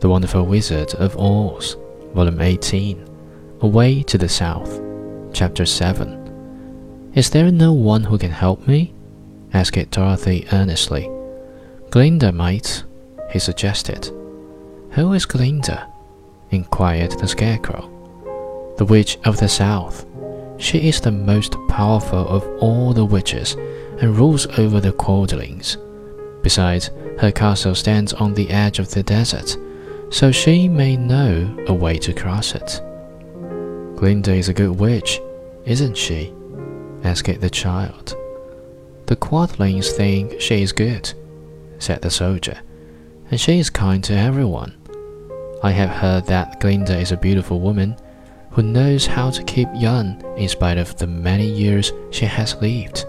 The Wonderful Wizard of Oz, Volume 18, Away to the South, Chapter 7. Is there no one who can help me? asked Dorothy earnestly. Glinda might, he suggested. Who is Glinda? inquired the Scarecrow. The Witch of the South. She is the most powerful of all the witches and rules over the Quadlings. Besides, her castle stands on the edge of the desert, so she may know a way to cross it. Glinda is a good witch, isn't she? asked the child. The Quadlings think she is good, said the soldier, and she is kind to everyone. I have heard that Glinda is a beautiful woman who knows how to keep young in spite of the many years she has lived.